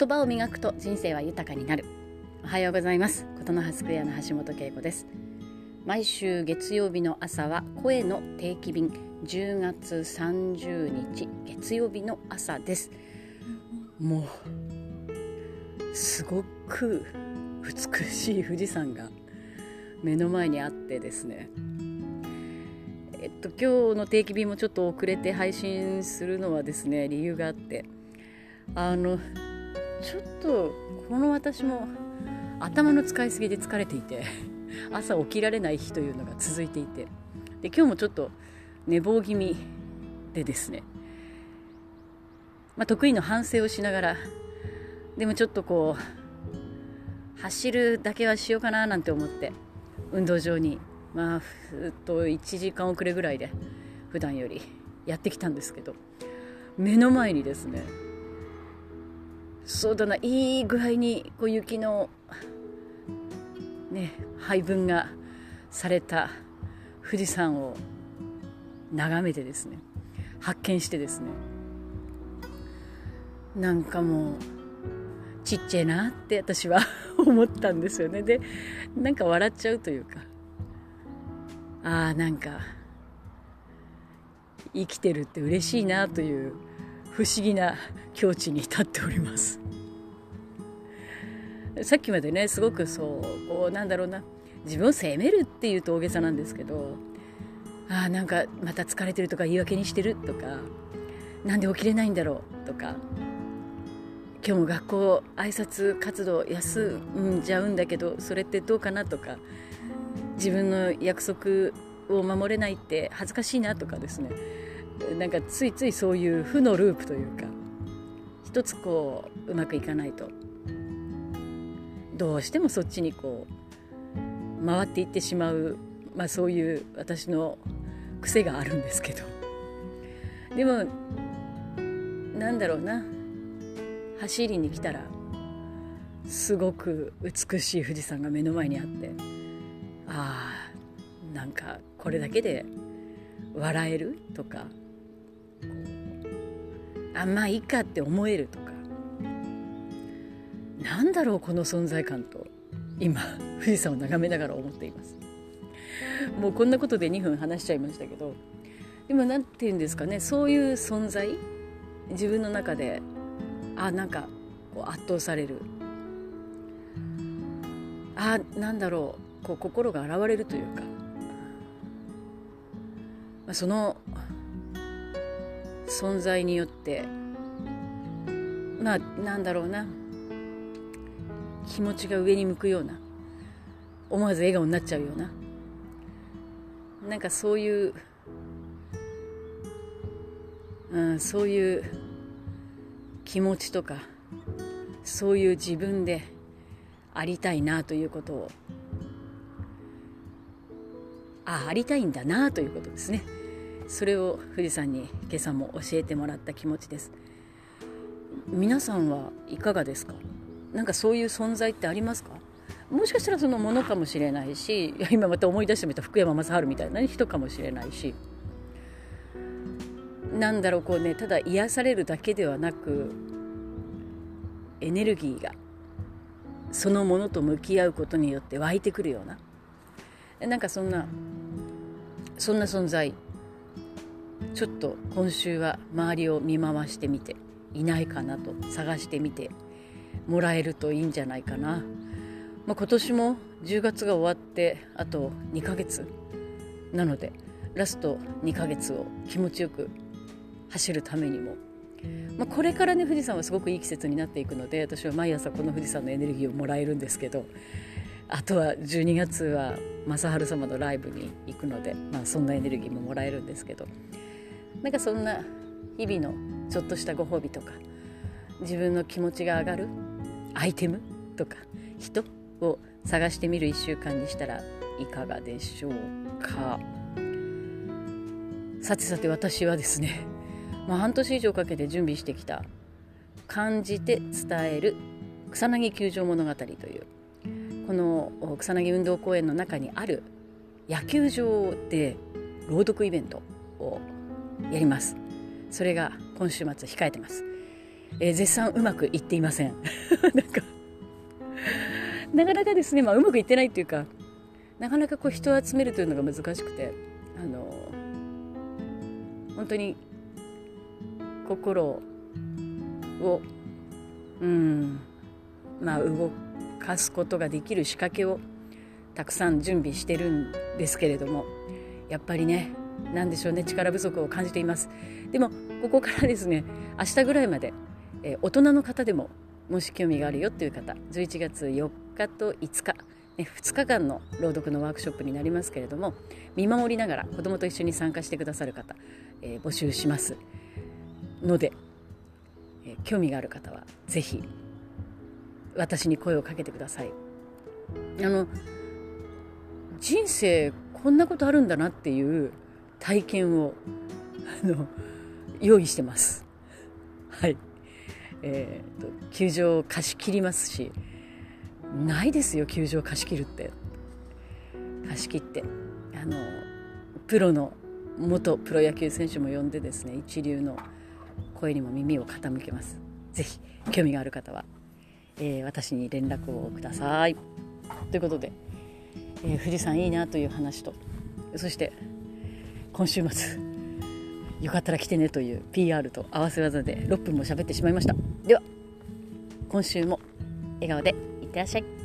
言葉を磨くと人生は豊かになる。おはようございます。琴の葉スクエアの橋本恵子です。毎週月曜日の朝は声の定期便。10月30日月曜日の朝です。もうすごく美しい富士山が目の前にあってですね。えっと今日の定期便もちょっと遅れて配信するのはですね理由があって。あのちょっとこの私も頭の使いすぎで疲れていて 朝起きられない日というのが続いていてで今日もちょっと寝坊気味でですね、まあ、得意の反省をしながらでもちょっとこう走るだけはしようかななんて思って運動場にまあふっと1時間遅れぐらいで普段よりやってきたんですけど目の前にですねそうだな。いい具合にこう雪のね配分がされた富士山を眺めてですね。発見してですね。なんかもうちっちゃいなって私は思ったんですよね。でなんか笑っちゃうというか。ああなんか生きてるって嬉しいなという不思議な境地に立っております。さっきまでねすごくそうこうなんだろうな。自分を責めるっていうと大げさなんですけどああなんかまた疲れてるとか言い訳にしてるとかなんで起きれないんだろうとか今日も学校挨拶活動休んじゃうんだけどそれってどうかなとか自分の約束を守れないって恥ずかしいなとかですね。なんかついついそういう負のループというか一つこううまくいかないと。どうしてもそっちにこう回っていってしまう、まあ、そういう私の癖があるんですけど。でもなんだろうな。走りに来たらすごく美しい富士山が目の前にあってああなんかこれだけで笑えるとかあまあいいかって思えるとかなんだろうこの存在感と。今富士山を眺めながら思っています。もうこんなことで2分話しちゃいましたけどでも何て言うんですかねそういう存在自分の中であなんかこう圧倒される。あなんだろうこう心が洗われるというか、まあ、その存在によってまあなんだろうな。気持ちが上に向くような思わず笑顔になっちゃうようななんかそういう、うん、そういう気持ちとかそういう自分でありたいなということをあありたいんだなということですね。それを富士山に今朝も教えてもらった気持ちです。皆さんはいかがですか？なんかそういう存在ってありますか？もしかしたらそのものかもしれないし 今また思い出してみた福山雅治みたいな人かもしれないし。なんだろうこうねただ癒されるだけではなくエネルギーがそのものと向き合うことによって湧いてくるようななんかそんなそんな存在。ちょっと今週は周りを見回してみていないかなと探してみてもらえるといいんじゃないかな、まあ、今年も10月が終わってあと2ヶ月。なのでラスト2ヶ月を気持ちよく走るためにも、まあ、これからね富士山はすごくいい季節になっていくので私は毎朝この富士山のエネルギーをもらえるんですけどあとは12月は正治様のライブに行くので、まあ、そんなエネルギーももらえるんですけどなんかそんな日々のちょっとしたご褒美とか自分の気持ちが上がるアイテムとか人を探してみる1週間にしたらいかがでしょうか？さてさて私はですね まあ、半年以上かけて準備してきた「感じて伝える草薙球場物語」というこの草薙運動公園の中にある野球場で朗読イベントをやります。それが今週末控えてます。えー、絶賛うまくいっていません。なんかなかなかですね、まあ、うまくいってないっていうかなかなかこう人を集めるというのが難しくてあの本当に心をうんまあ動かすことができる仕掛けをたくさん準備してるんですけれどもやっぱりね何でしょうね力不足を感じています。でもここからですね明日ぐらいまで、えー、大人の方でももし興味があるよっていう方11月4日と5日、ね、2日間の朗読のワークショップになりますけれども見守りながら子どもと一緒に参加してくださる方、えー、募集しますので、えー、興味がある方は是非私に声をかけてください。あの人生こんなことあるんだなっていう体験をあの用意してます。はい。えーと、球場を貸し切りますしないですよ球場貸し切るって。貸し切って。あのプロの元プロ野球選手も呼んでですね一流の声にも耳を傾けます。是非興味がある方は、えー、私に連絡をください。ということで、えー、富士山いいなという話とそして今週末よかったら来てねという PR と合わせ技で6分も喋ってしまいました。では今週も笑顔でいってらっしゃい。